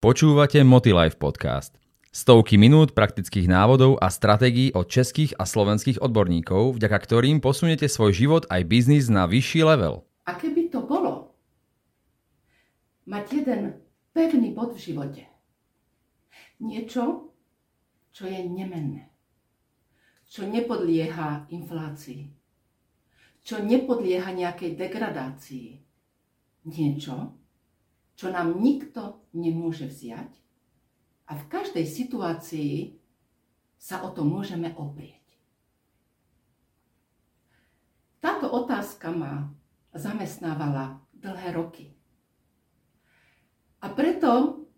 Počúvate Motilife podcast. Stovky minút praktických návodov a stratégií od českých a slovenských odborníkov, vďaka ktorým posunete svoj život aj biznis na vyšší level. A keby to bolo mať jeden pevný bod v živote, niečo, čo je nemenné, čo nepodlieha inflácii, čo nepodlieha nejakej degradácii, niečo, čo nám nikto nemôže vziať a v každej situácii sa o to môžeme oprieť. Táto otázka ma zamestnávala dlhé roky. A preto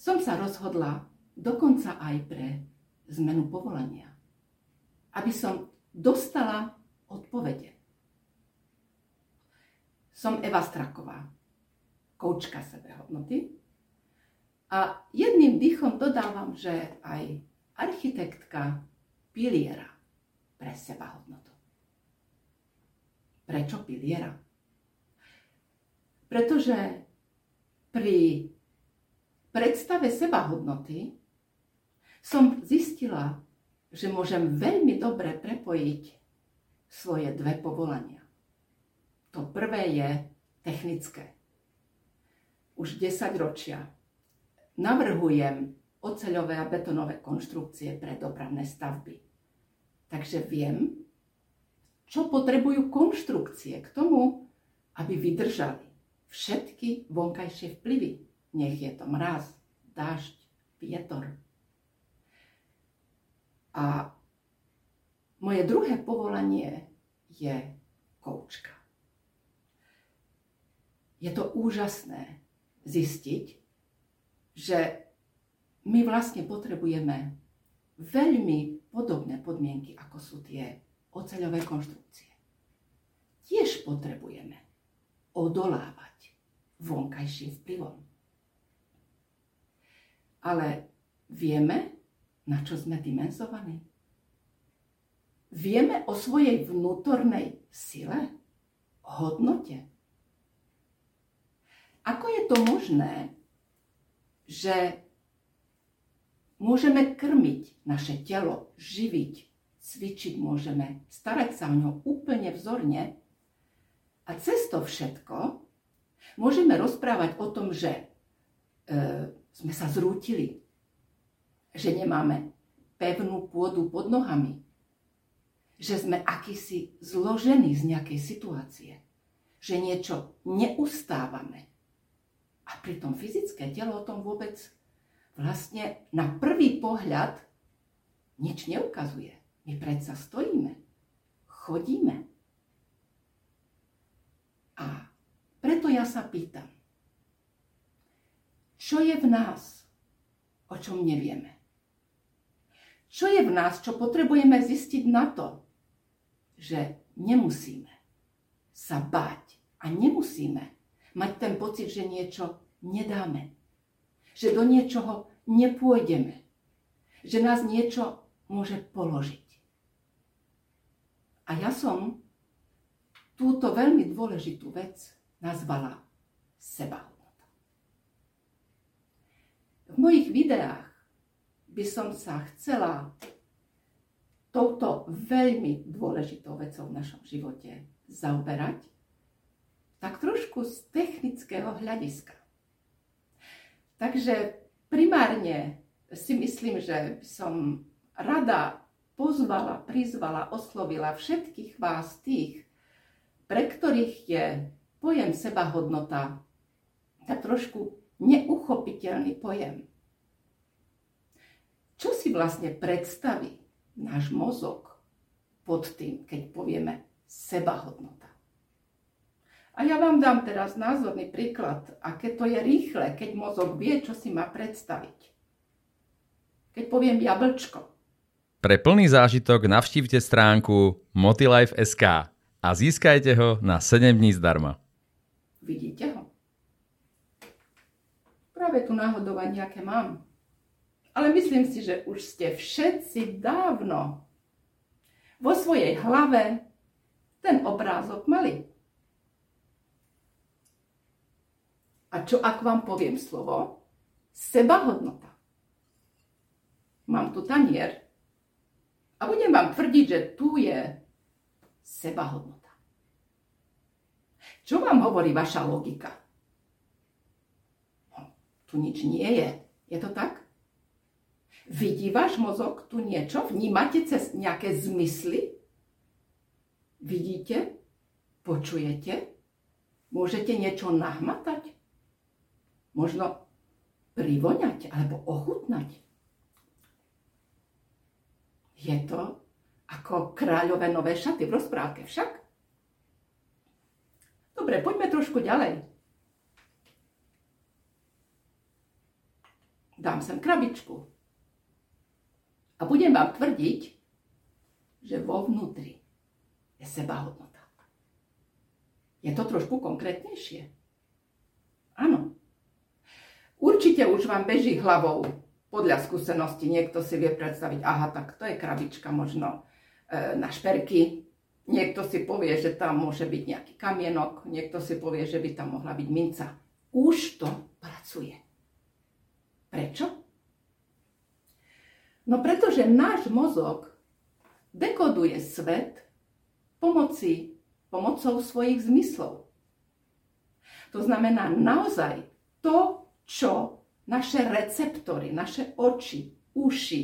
som sa rozhodla dokonca aj pre zmenu povolania. Aby som dostala odpovede. Som Eva Straková koučka sebehodnoty. A jedným dýchom dodávam, že aj architektka piliera pre sebahodnotu. Prečo piliera? Pretože pri predstave sebahodnoty som zistila, že môžem veľmi dobre prepojiť svoje dve povolania. To prvé je technické už 10 ročia navrhujem oceľové a betonové konštrukcie pre dopravné stavby. Takže viem, čo potrebujú konštrukcie k tomu, aby vydržali všetky vonkajšie vplyvy. Nech je to mraz, dážď, vietor. A moje druhé povolanie je koučka. Je to úžasné, zistiť, že my vlastne potrebujeme veľmi podobné podmienky, ako sú tie oceľové konštrukcie. Tiež potrebujeme odolávať vonkajším vplyvom. Ale vieme, na čo sme dimenzovaní? Vieme o svojej vnútornej sile, hodnote, ako je to možné, že môžeme krmiť naše telo, živiť, cvičiť môžeme, starať sa o ňo úplne vzorne a cez to všetko môžeme rozprávať o tom, že e, sme sa zrútili, že nemáme pevnú pôdu pod nohami, že sme akýsi zložení z nejakej situácie, že niečo neustávame, a pritom fyzické telo o tom vôbec vlastne na prvý pohľad nič neukazuje. My predsa stojíme, chodíme. A preto ja sa pýtam, čo je v nás, o čom nevieme? Čo je v nás, čo potrebujeme zistiť na to, že nemusíme sa báť a nemusíme mať ten pocit, že niečo nedáme. Že do niečoho nepôjdeme. Že nás niečo môže položiť. A ja som túto veľmi dôležitú vec nazvala sebahodnota. V mojich videách by som sa chcela touto veľmi dôležitou vecou v našom živote zaoberať tak trošku z technického hľadiska. Takže primárne si myslím, že som rada pozvala, prizvala, oslovila všetkých vás tých, pre ktorých je pojem sebahodnota tak trošku neuchopiteľný pojem. Čo si vlastne predstaví náš mozog pod tým, keď povieme sebahodnota? A ja vám dám teraz názorný príklad, aké to je rýchle, keď mozog vie, čo si má predstaviť. Keď poviem jablčko. Pre plný zážitok navštívte stránku motilife.sk a získajte ho na 7 dní zdarma. Vidíte ho? Práve tu náhodou aj nejaké mám. Ale myslím si, že už ste všetci dávno vo svojej hlave ten obrázok mali. A čo ak vám poviem slovo sebahodnota. Mám tu tanier a budem vám tvrdiť, že tu je sebahodnota. Čo vám hovorí vaša logika? No, tu nič nie je. Je to tak? Vidí váš mozog tu niečo? Vnímate cez nejaké zmysly? Vidíte? Počujete? Môžete niečo nahmatať? Možno privoňať alebo ochutnať? Je to ako kráľové nové šaty v rozprávke však? Dobre, poďme trošku ďalej. Dám sem krabičku. A budem vám tvrdiť, že vo vnútri je sebahodnota. Je to trošku konkrétnejšie? Áno. Určite už vám beží hlavou podľa skúsenosti. Niekto si vie predstaviť, aha, tak to je krabička možno e, na šperky, Niekto si povie, že tam môže byť nejaký kamienok, niekto si povie, že by tam mohla byť minca. Už to pracuje. Prečo? No pretože náš mozog dekoduje svet pomoci, pomocou svojich zmyslov. To znamená naozaj to, čo naše receptory, naše oči, uši,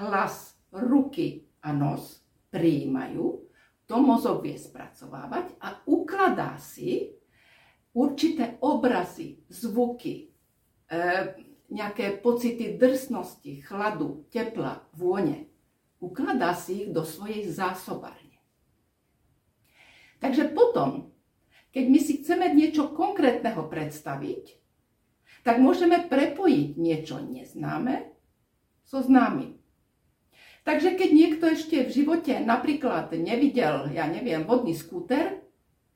hlas, ruky a nos prijímajú, to mozog vie spracovávať a ukladá si určité obrazy, zvuky, e, nejaké pocity drsnosti, chladu, tepla, vône. Ukladá si ich do svojej zásobárne. Takže potom, keď my si chceme niečo konkrétneho predstaviť, tak môžeme prepojiť niečo neznáme so známym. Takže keď niekto ešte v živote napríklad nevidel, ja neviem, vodný skúter,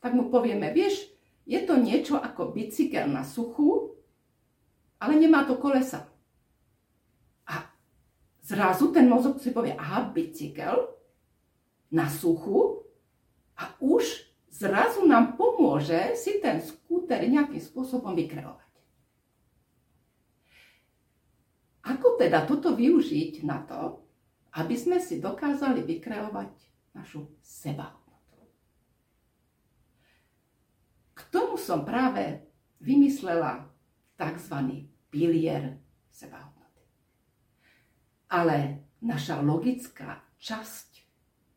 tak mu povieme, vieš, je to niečo ako bicykel na suchu, ale nemá to kolesa. A zrazu ten mozog si povie, aha, bicykel na suchu a už zrazu nám pomôže si ten skúter nejakým spôsobom vykreovať. Ako teda toto využiť na to, aby sme si dokázali vykreovať našu sebahodnotu. K tomu som práve vymyslela tzv. pilier sebahodnoty. Ale naša logická časť,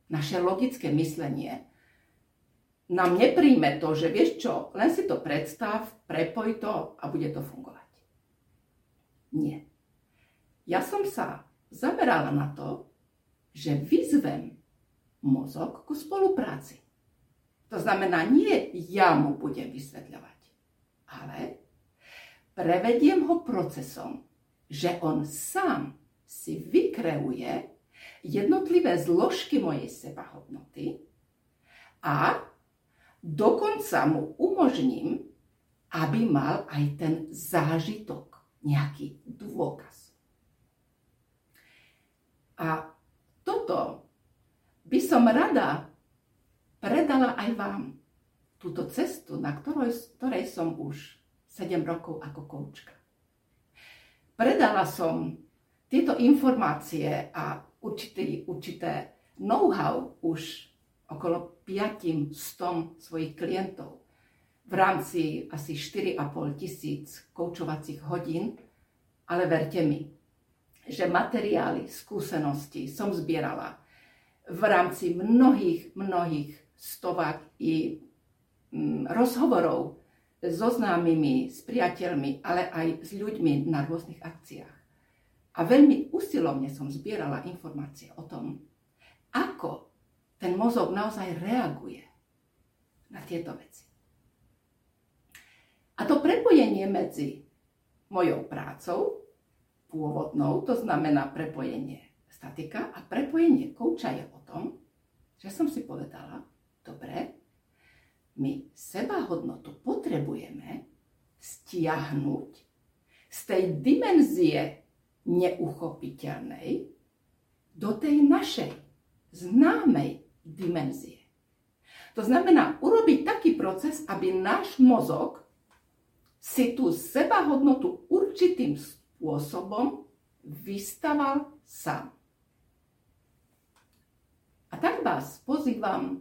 naše logické myslenie nám nepríjme to, že vieš čo, len si to predstav, prepoj to a bude to fungovať. Nie. Ja som sa zamerala na to, že vyzvem mozog ku spolupráci. To znamená, nie ja mu budem vysvetľovať, ale prevediem ho procesom, že on sám si vykreuje jednotlivé zložky mojej sebahodnoty a dokonca mu umožním, aby mal aj ten zážitok, nejaký dôkaz. A toto by som rada predala aj vám. Túto cestu, na ktorej, ktorej som už 7 rokov ako koučka. Predala som tieto informácie a určitý, určité know-how už okolo 5 stom svojich klientov v rámci asi 4,5 tisíc koučovacích hodín, ale verte mi, že materiály, skúsenosti som zbierala v rámci mnohých, mnohých stovák i mm, rozhovorov so známymi, s priateľmi, ale aj s ľuďmi na rôznych akciách. A veľmi usilovne som zbierala informácie o tom, ako ten mozog naozaj reaguje na tieto veci. A to prepojenie medzi mojou prácou pôvodnou, to znamená prepojenie statika a prepojenie kouča je o tom, že som si povedala, dobre, my sebahodnotu potrebujeme stiahnuť z tej dimenzie neuchopiteľnej do tej našej známej dimenzie. To znamená urobiť taký proces, aby náš mozog si tú sebahodnotu určitým spôsobom vystaval sám. A tak vás pozývam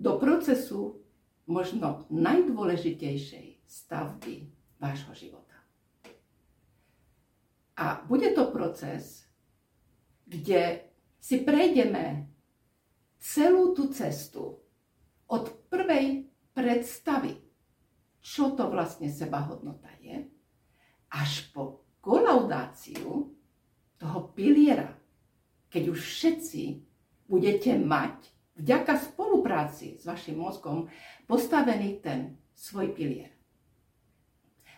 do procesu možno najdôležitejšej stavby vášho života. A bude to proces, kde si prejdeme celú tú cestu od prvej predstavy čo to vlastne sebahodnota je, až po kolaudáciu toho piliera, keď už všetci budete mať vďaka spolupráci s vašim mozgom postavený ten svoj pilier.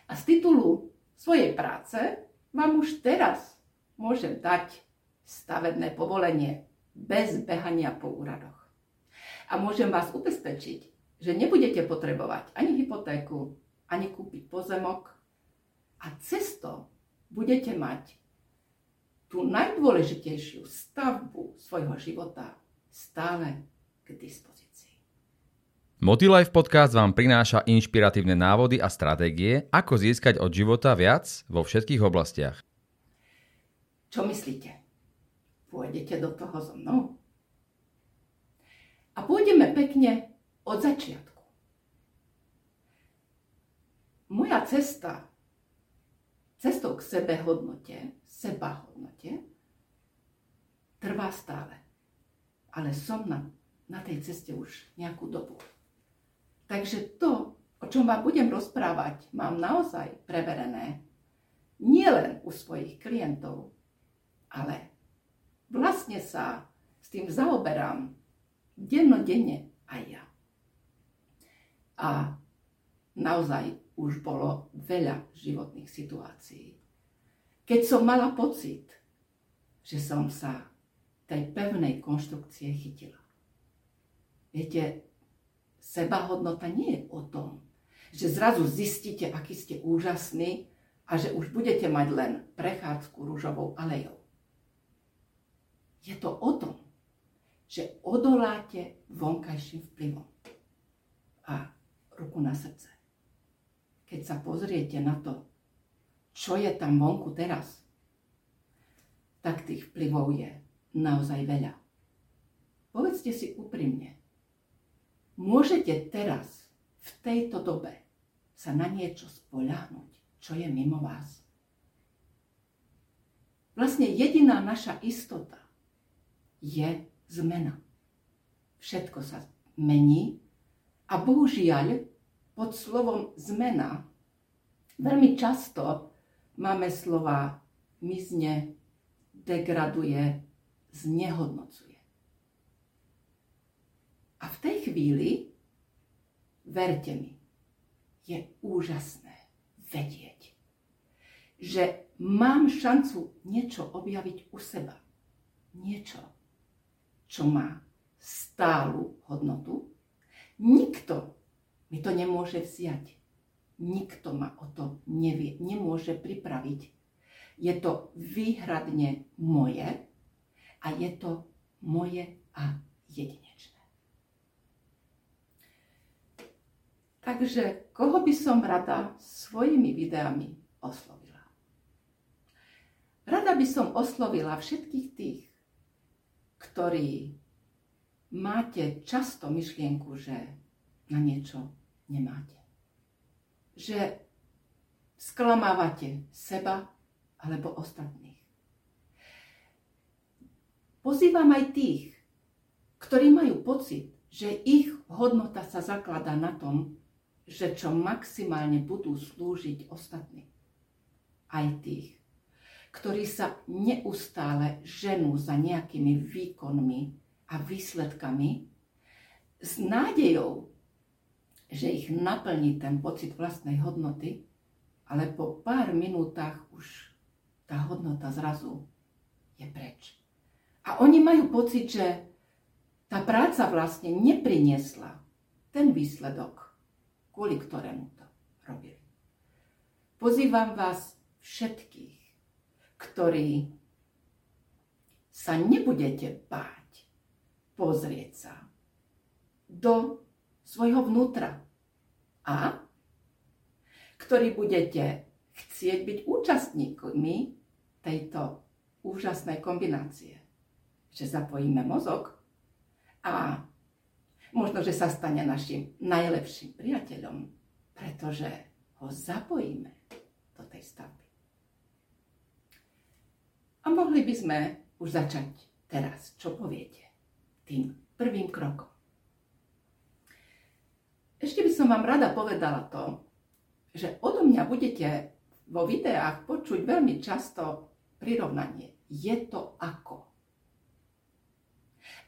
A z titulu svojej práce vám už teraz môžem dať stavebné povolenie bez behania po úradoch. A môžem vás ubezpečiť, že nebudete potrebovať ani hypotéku, ani kúpiť pozemok a cesto budete mať tú najdôležitejšiu stavbu svojho života stále k dispozícii. Motilife podcast vám prináša inšpiratívne návody a stratégie, ako získať od života viac vo všetkých oblastiach. Čo myslíte? Pôjdete do toho so mnou? A pôjdeme pekne od začiatku. Moja cesta, cestou k sebehodnote, sebahodnote, trvá stále. Ale som na, na tej ceste už nejakú dobu. Takže to, o čom vám budem rozprávať, mám naozaj preverené nielen u svojich klientov, ale vlastne sa s tým zaoberám dennodenne aj ja. A naozaj už bolo veľa životných situácií. Keď som mala pocit, že som sa tej pevnej konštrukcie chytila. Viete, sebahodnota nie je o tom, že zrazu zistíte, aký ste úžasní a že už budete mať len prechádzku rúžovou alejou. Je to o tom, že odoláte vonkajším vplyvom. A ruku na srdce. Keď sa pozriete na to, čo je tam vonku teraz, tak tých vplyvov je naozaj veľa. Povedzte si úprimne, môžete teraz, v tejto dobe, sa na niečo spoľahnúť, čo je mimo vás. Vlastne jediná naša istota je zmena. Všetko sa mení a bohužiaľ pod slovom zmena veľmi často máme slova mizne, degraduje, znehodnocuje. A v tej chvíli, verte mi, je úžasné vedieť, že mám šancu niečo objaviť u seba. Niečo, čo má stálu hodnotu, Nikto mi to nemôže vziať. Nikto ma o to nevie, nemôže pripraviť. Je to výhradne moje a je to moje a jedinečné. Takže koho by som rada svojimi videami oslovila? Rada by som oslovila všetkých tých, ktorí máte často myšlienku, že na niečo nemáte. Že sklamávate seba alebo ostatných. Pozývam aj tých, ktorí majú pocit, že ich hodnota sa zakladá na tom, že čo maximálne budú slúžiť ostatným. Aj tých, ktorí sa neustále ženú za nejakými výkonmi a výsledkami s nádejou, že ich naplní ten pocit vlastnej hodnoty, ale po pár minútach už tá hodnota zrazu je preč. A oni majú pocit, že tá práca vlastne nepriniesla ten výsledok, kvôli ktorému to robili. Pozývam vás všetkých, ktorí sa nebudete báť pozrieť sa do svojho vnútra a ktorí budete chcieť byť účastníkmi tejto úžasnej kombinácie. Že zapojíme mozog a možno, že sa stane našim najlepším priateľom, pretože ho zapojíme do tej stavby. A mohli by sme už začať teraz. Čo poviete? Tým prvým krokom. Som vám rada povedala to, že odo mňa budete vo videách počuť veľmi často prirovnanie. Je to ako.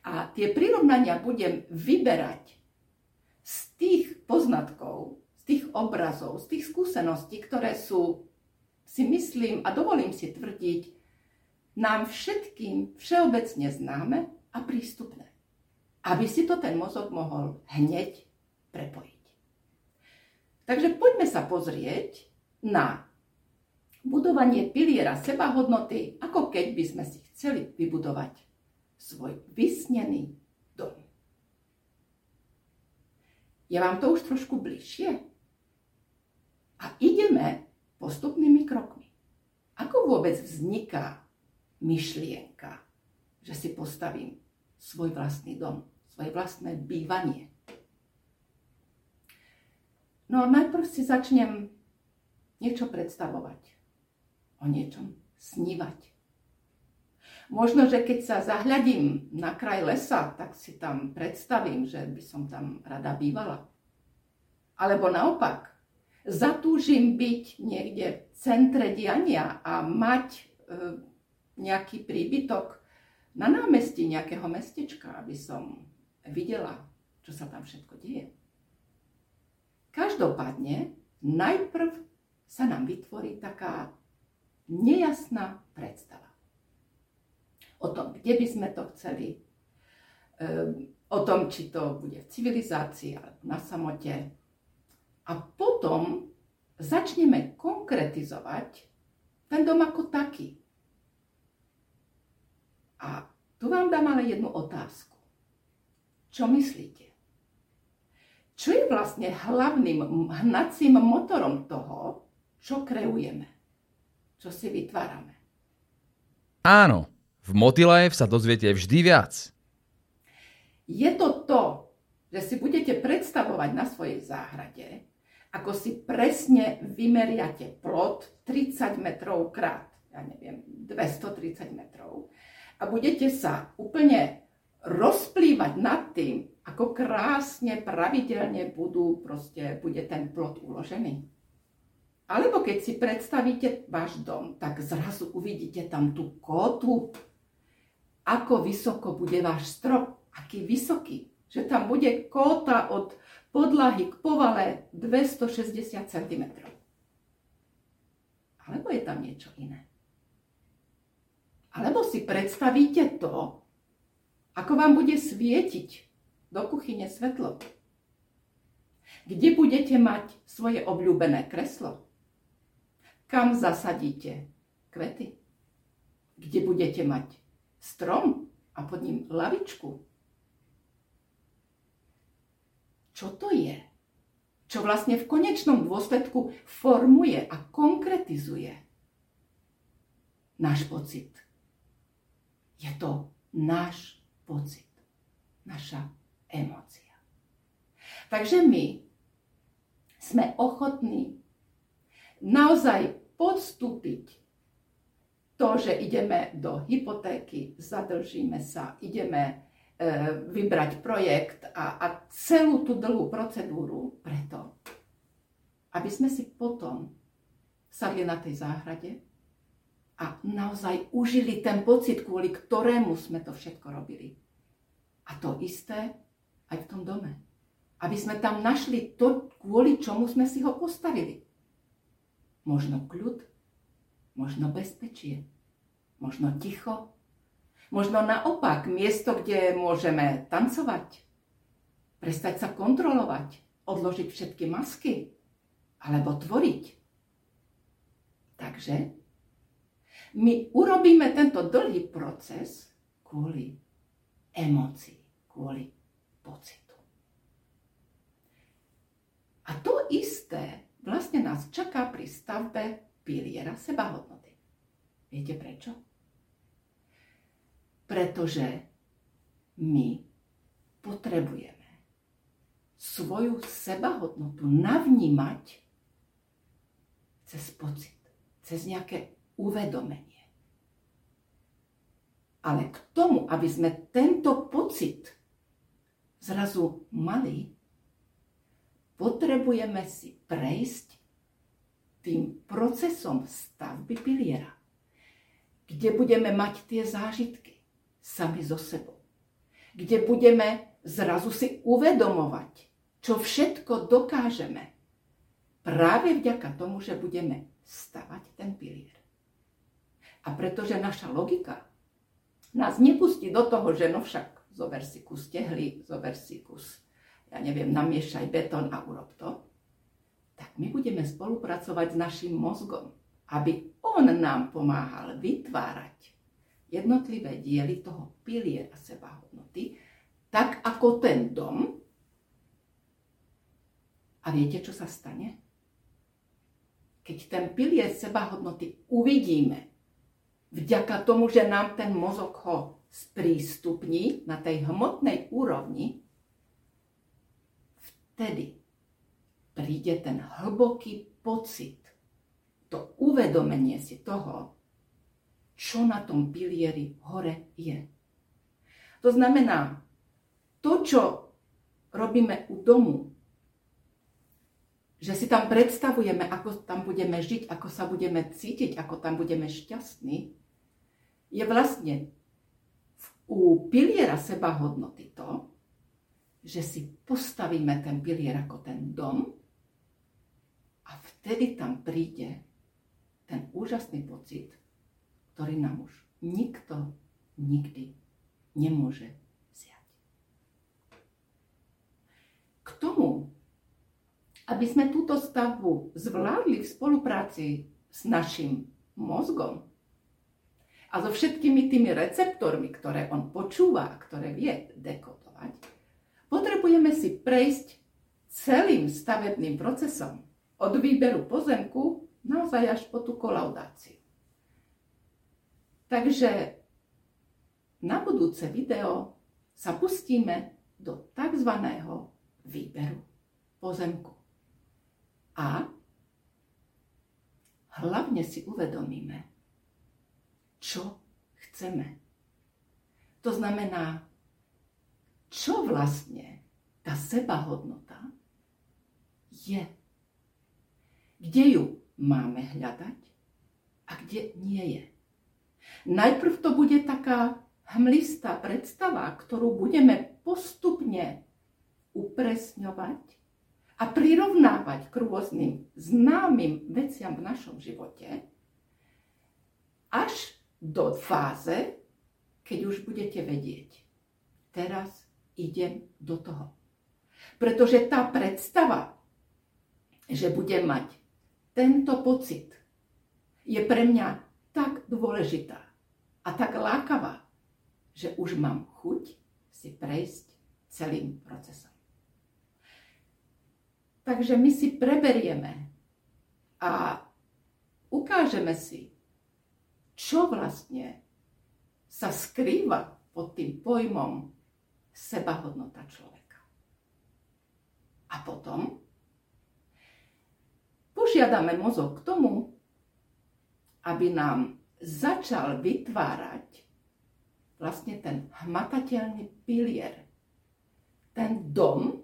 A tie prirovnania budem vyberať z tých poznatkov, z tých obrazov, z tých skúseností, ktoré sú, si myslím a dovolím si tvrdiť, nám všetkým všeobecne známe a prístupné. Aby si to ten mozog mohol hneď prepojiť. Takže poďme sa pozrieť na budovanie piliera sebahodnoty, ako keď by sme si chceli vybudovať svoj vysnený dom. Je vám to už trošku bližšie? A ideme postupnými krokmi. Ako vôbec vzniká myšlienka, že si postavím svoj vlastný dom, svoje vlastné bývanie? No najprv si začnem niečo predstavovať, o niečom snívať. Možno, že keď sa zahľadím na kraj lesa, tak si tam predstavím, že by som tam rada bývala. Alebo naopak, zatúžim byť niekde v centre diania a mať e, nejaký príbytok na námestí nejakého mestečka, aby som videla, čo sa tam všetko deje. Každopádne, najprv sa nám vytvorí taká nejasná predstava. O tom, kde by sme to chceli, ehm, o tom, či to bude v civilizácii alebo na samote. A potom začneme konkretizovať ten dom ako taký. A tu vám dám ale jednu otázku. Čo myslíte? Čo je vlastne hlavným hnacím motorom toho, čo kreujeme, čo si vytvárame? Áno, v Motilife sa dozviete vždy viac. Je to to, že si budete predstavovať na svojej záhrade, ako si presne vymeriate plot 30 metrov krát, ja neviem, 230 metrov a budete sa úplne rozplývať nad tým, ako krásne, pravidelne budú, proste, bude ten plot uložený. Alebo keď si predstavíte váš dom, tak zrazu uvidíte tam tú kótu, ako vysoko bude váš strop, aký vysoký, že tam bude kóta od podlahy k povale 260 cm. Alebo je tam niečo iné. Alebo si predstavíte to, ako vám bude svietiť do kuchyne svetlo. Kde budete mať svoje obľúbené kreslo? Kam zasadíte kvety? Kde budete mať strom a pod ním lavičku? Čo to je? Čo vlastne v konečnom dôsledku formuje a konkretizuje náš pocit. Je to náš pocit, naša emócia. Takže my sme ochotní naozaj podstúpiť to, že ideme do hypotéky, zadlžíme sa, ideme e, vybrať projekt a, a celú tú dlhú procedúru preto, aby sme si potom sadli na tej záhrade a naozaj užili ten pocit, kvôli ktorému sme to všetko robili. A to isté aj v tom dome. Aby sme tam našli to, kvôli čomu sme si ho postavili. Možno kľud, možno bezpečie, možno ticho, možno naopak miesto, kde môžeme tancovať, prestať sa kontrolovať, odložiť všetky masky alebo tvoriť. Takže my urobíme tento dlhý proces kvôli emócií, kvôli pocitu. A to isté vlastne nás čaká pri stavbe piliera sebahodnoty. Viete prečo? Pretože my potrebujeme svoju sebahodnotu navnímať cez pocit, cez nejaké uvedomenie. Ale k tomu, aby sme tento pocit zrazu mali, potrebujeme si prejsť tým procesom stavby piliera, kde budeme mať tie zážitky sami so sebou, kde budeme zrazu si uvedomovať, čo všetko dokážeme práve vďaka tomu, že budeme stavať ten pilier. A pretože naša logika nás nepustí do toho, že no však zober si kus tehly, zober si kus, ja neviem, namiešaj betón a urob to, tak my budeme spolupracovať s našim mozgom, aby on nám pomáhal vytvárať jednotlivé diely toho piliera sebahodnoty, tak ako ten dom. A viete, čo sa stane? Keď ten pilier sebahodnoty uvidíme vďaka tomu, že nám ten mozog ho sprístupní na tej hmotnej úrovni, vtedy príde ten hlboký pocit, to uvedomenie si toho, čo na tom pilieri hore je. To znamená, to, čo robíme u domu, že si tam predstavujeme, ako tam budeme žiť, ako sa budeme cítiť, ako tam budeme šťastní, je vlastne u piliera sebahodnoty to, že si postavíme ten pilier ako ten dom a vtedy tam príde ten úžasný pocit, ktorý nám už nikto nikdy nemôže vziať. K tomu, aby sme túto stavbu zvládli v spolupráci s našim mozgom, a so všetkými tými receptormi, ktoré on počúva a ktoré vie dekodovať, potrebujeme si prejsť celým stavebným procesom od výberu pozemku naozaj až po tú kolaudáciu. Takže na budúce video sa pustíme do tzv. výberu pozemku. A hlavne si uvedomíme, čo chceme. To znamená, čo vlastne tá sebahodnota je. Kde ju máme hľadať a kde nie je. Najprv to bude taká hmlistá predstava, ktorú budeme postupne upresňovať a prirovnávať k rôznym známym veciam v našom živote, až do fáze, keď už budete vedieť. Teraz idem do toho. Pretože tá predstava, že budem mať tento pocit, je pre mňa tak dôležitá a tak lákavá, že už mám chuť si prejsť celým procesom. Takže my si preberieme a ukážeme si, čo vlastne sa skrýva pod tým pojmom sebahodnota človeka. A potom požiadame mozog k tomu, aby nám začal vytvárať vlastne ten hmatateľný pilier, ten dom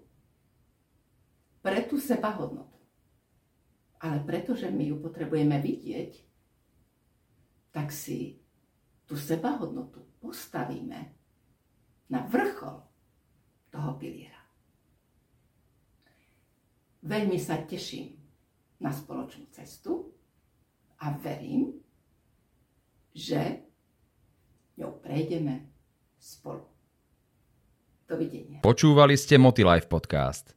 pre tú sebahodnotu. Ale pretože my ju potrebujeme vidieť, tak si tú sebahodnotu postavíme na vrchol toho piliera. Veľmi sa teším na spoločnú cestu a verím, že ňou prejdeme spolu. Dovidenia. Počúvali ste Motilife podcast.